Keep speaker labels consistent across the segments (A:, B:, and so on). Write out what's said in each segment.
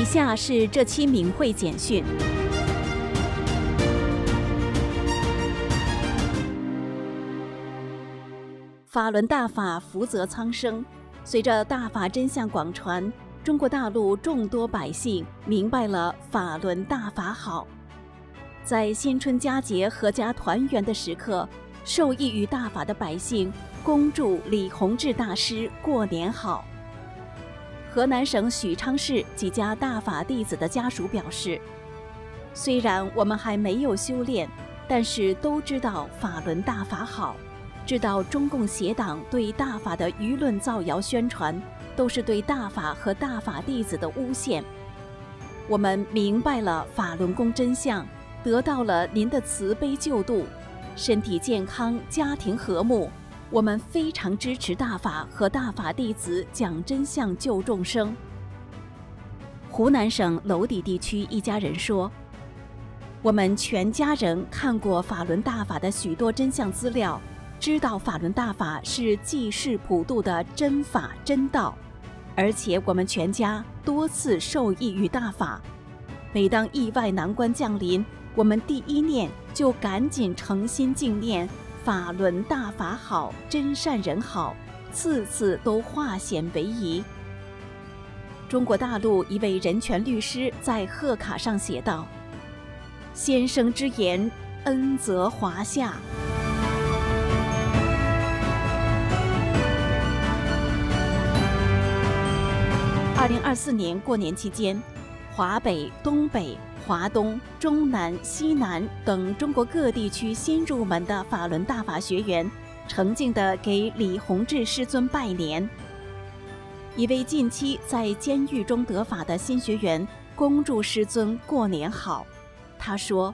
A: 以下是这期明会简讯。法轮大法福泽苍生，随着大法真相广传，中国大陆众多百姓明白了法轮大法好。在新春佳节阖家团圆的时刻，受益于大法的百姓恭祝李洪志大师过年好。河南省许昌市几家大法弟子的家属表示，虽然我们还没有修炼，但是都知道法轮大法好。知道中共邪党对大法的舆论造谣宣传，都是对大法和大法弟子的诬陷。我们明白了法轮功真相，得到了您的慈悲救度，身体健康，家庭和睦。我们非常支持大法和大法弟子讲真相救众生。湖南省娄底地区一家人说：“我们全家人看过法轮大法的许多真相资料。”知道法轮大法是济世普度的真法真道，而且我们全家多次受益于大法。每当意外难关降临，我们第一念就赶紧诚心敬念法轮大法好，真善人好，次次都化险为夷。中国大陆一位人权律师在贺卡上写道：“先生之言，恩泽华夏。”二零二四年过年期间，华北、东北、华东、中南、西南等中国各地区新入门的法轮大法学员，诚敬地给李洪志师尊拜年。一位近期在监狱中得法的新学员恭祝师尊过年好。他说：“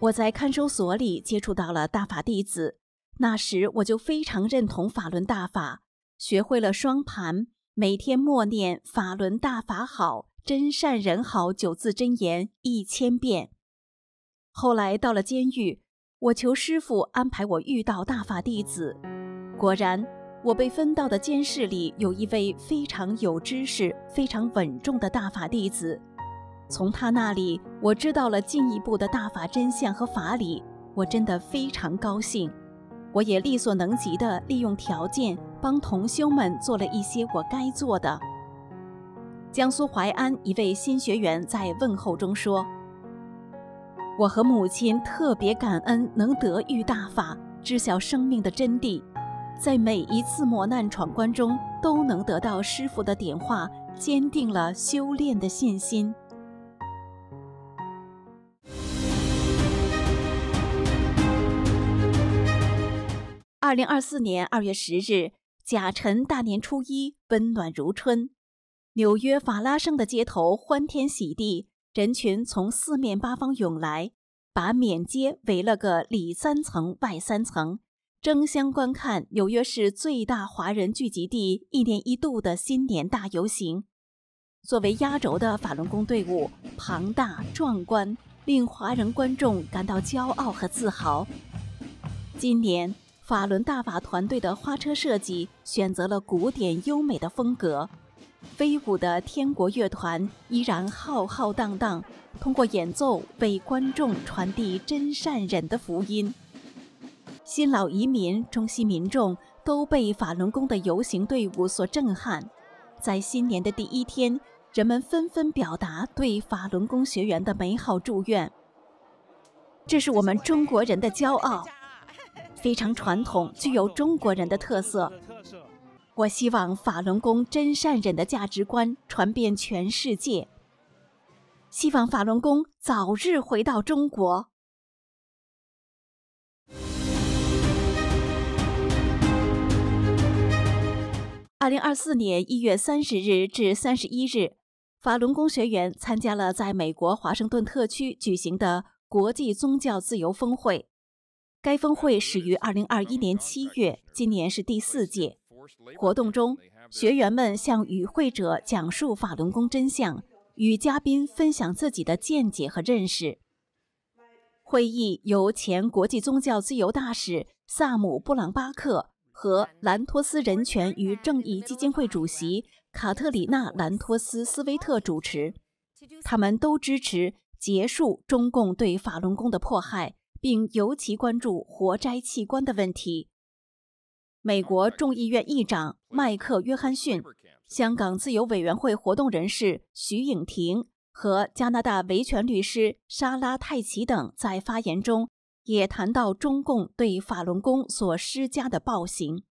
A: 我在看守所里接触到了大法弟子，那时我就非常认同法轮大法，学会了双盘。”每天默念“法轮大法好，真善人好”九字真言一千遍。后来到了监狱，我求师傅安排我遇到大法弟子。果然，我被分到的监室里有一位非常有知识、非常稳重的大法弟子。从他那里，我知道了进一步的大法真相和法理。我真的非常高兴。我也力所能及地利用条件。帮同修们做了一些我该做的。江苏淮安一位新学员在问候中说：“我和母亲特别感恩能得遇大法，知晓生命的真谛，在每一次磨难闯关中都能得到师傅的点化，坚定了修炼的信心。”二零二四年二月十日。甲辰大年初一，温暖如春。纽约法拉盛的街头欢天喜地，人群从四面八方涌来，把缅街围了个里三层外三层，争相观看纽约市最大华人聚集地一年一度的新年大游行。作为压轴的法轮功队伍，庞大壮观，令华人观众感到骄傲和自豪。今年。法轮大法团队的花车设计选择了古典优美的风格，飞舞的天国乐团依然浩浩荡荡，通过演奏为观众传递真善忍的福音。新老移民、中西民众都被法轮功的游行队伍所震撼，在新年的第一天，人们纷纷表达对法轮功学员的美好祝愿。这是我们中国人的骄傲。非常传统，具有中国人的特色。我希望法轮功真善忍的价值观传遍全世界。希望法轮功早日回到中国。二零二四年一月三十日至三十一日，法轮功学员参加了在美国华盛顿特区举行的国际宗教自由峰会。该峰会始于二零二一年七月，今年是第四届。活动中，学员们向与会者讲述法轮功真相，与嘉宾分享自己的见解和认识。会议由前国际宗教自由大使萨姆·布朗巴克和兰托斯人权与正义基金会主席卡特里娜·兰托斯斯威特主持。他们都支持结束中共对法轮功的迫害，并尤其关注活摘器官的问题。美国众议院议长麦克·约翰逊、香港自由委员会活动人士徐颖婷和加拿大维权律师莎拉·泰奇等在发言中也谈到中共对法轮功所施加的暴行。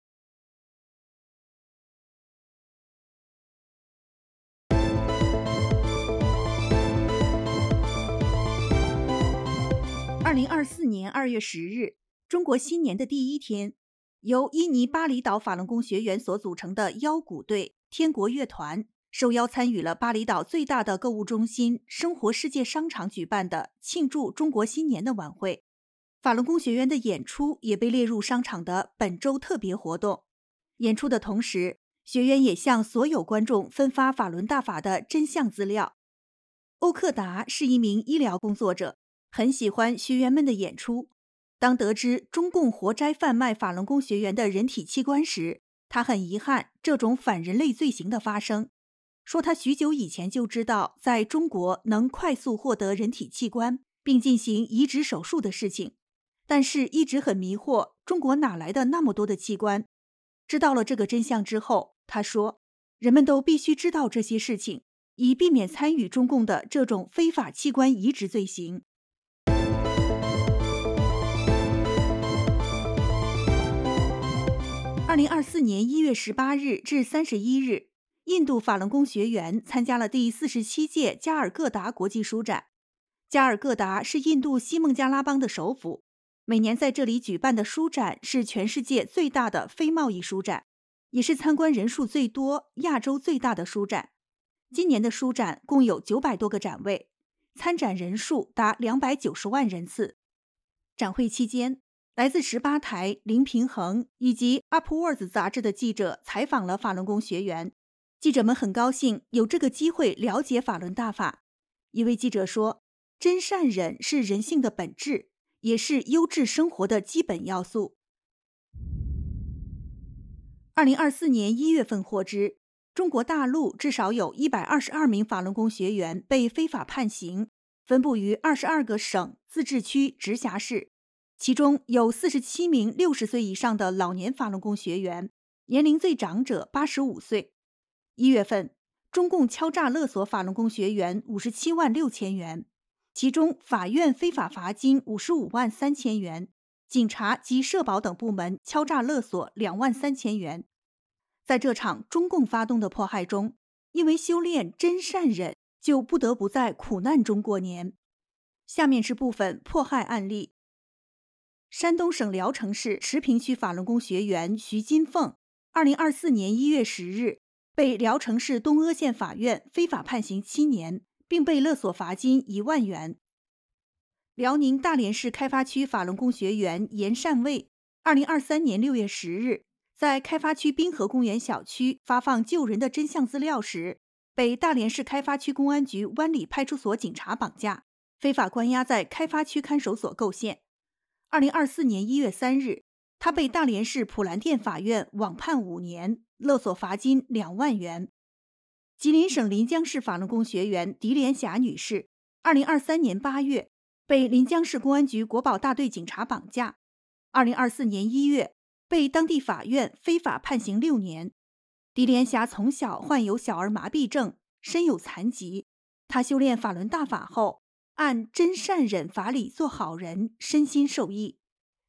B: 二零二四年二月十日，中国新年的第一天，由印尼巴厘岛法轮功学员所组成的腰鼓队天国乐团受邀参与了巴厘岛最大的购物中心生活世界商场举办的庆祝中国新年的晚会。法轮功学员的演出也被列入商场的本周特别活动。演出的同时，学员也向所有观众分发法轮大法的真相资料。欧克达是一名医疗工作者。很喜欢学员们的演出。当得知中共活摘贩卖法轮功学员的人体器官时，他很遗憾这种反人类罪行的发生，说他许久以前就知道在中国能快速获得人体器官并进行移植手术的事情，但是一直很迷惑中国哪来的那么多的器官。知道了这个真相之后，他说：“人们都必须知道这些事情，以避免参与中共的这种非法器官移植罪行。”二零二四年一月十八日至三十一日，印度法轮功学员参加了第四十七届加尔各答国际书展。加尔各答是印度西孟加拉邦的首府，每年在这里举办的书展是全世界最大的非贸易书展，也是参观人数最多、亚洲最大的书展。今年的书展共有九百多个展位，参展人数达两百九十万人次。展会期间。来自十八台、零平衡以及 Upwards 杂志的记者采访了法轮功学员。记者们很高兴有这个机会了解法轮大法。一位记者说：“真善忍是人性的本质，也是优质生活的基本要素。”二零二四年一月份获知，中国大陆至少有一百二十二名法轮功学员被非法判刑，分布于二十二个省、自治区、直辖市。其中有四十七名六十岁以上的老年法轮功学员，年龄最长者八十五岁。一月份，中共敲诈勒索法轮功学员五十七万六千元，其中法院非法罚金五十五万三千元，警察及社保等部门敲诈勒索两万三千元。在这场中共发动的迫害中，因为修炼真善忍，就不得不在苦难中过年。下面是部分迫害案例。山东省聊城市茌平区法轮功学员徐金凤，二零二四年一月十日被聊城市东阿县法院非法判刑七年，并被勒索罚金一万元。辽宁大连市开发区法轮功学员严善卫，二零二三年六月十日在开发区滨河公园小区发放救人的真相资料时，被大连市开发区公安局湾里派出所警察绑架，非法关押在开发区看守所构陷。二零二四年一月三日，他被大连市普兰店法院网判五年，勒索罚金两万元。吉林省临江市法轮功学员狄连霞女士，二零二三年八月被临江市公安局国保大队警察绑架，二零二四年一月被当地法院非法判刑六年。狄连霞从小患有小儿麻痹症，身有残疾。她修炼法轮大法后。按真善忍法理做好人，身心受益。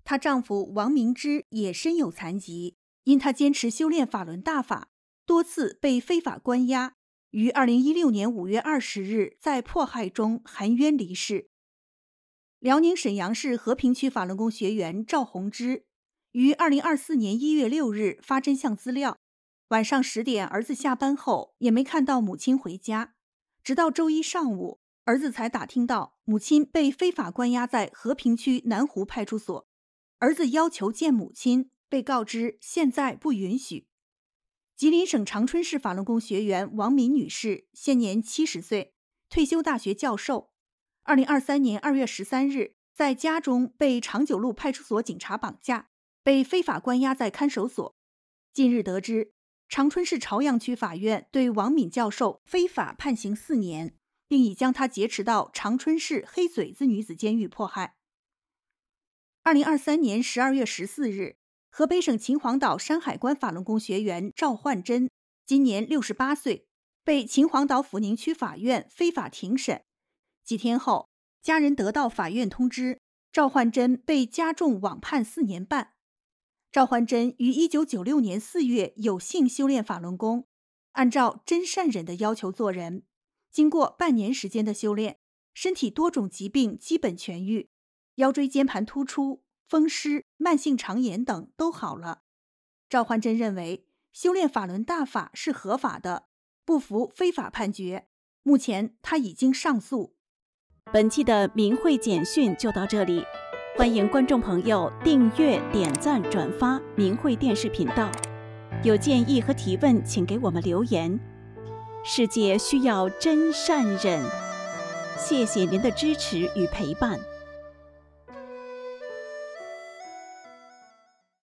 B: 她丈夫王明之也身有残疾，因他坚持修炼法轮大法，多次被非法关押，于二零一六年五月二十日在迫害中含冤离世。辽宁沈阳市和平区法轮功学员赵红芝，于二零二四年一月六日发真相资料，晚上十点儿子下班后也没看到母亲回家，直到周一上午。儿子才打听到母亲被非法关押在和平区南湖派出所，儿子要求见母亲，被告知现在不允许。吉林省长春市法轮功学员王敏女士，现年七十岁，退休大学教授。二零二三年二月十三日，在家中被长久路派出所警察绑架，被非法关押在看守所。近日得知，长春市朝阳区法院对王敏教授非法判刑四年。并已将他劫持到长春市黑嘴子女子监狱迫害。二零二三年十二月十四日，河北省秦皇岛山海关法轮功学员赵焕珍，今年六十八岁，被秦皇岛抚宁区法院非法庭审。几天后，家人得到法院通知，赵焕珍被加重网判四年半。赵焕珍于一九九六年四月有幸修炼法轮功，按照真善忍的要求做人，经过半年时间的修炼，身体多种疾病基本痊愈。腰椎间盘突出、风湿、慢性肠炎等都好了。赵焕珍认为修炼法轮大法是合法的，不服非法判决。目前他已经上诉。
A: 本期的明慧简讯就到这里，欢迎观众朋友订阅、点赞、转发明慧电视频道。有建议和提问，请给我们留言。世界需要真善忍，谢谢您的支持与陪伴。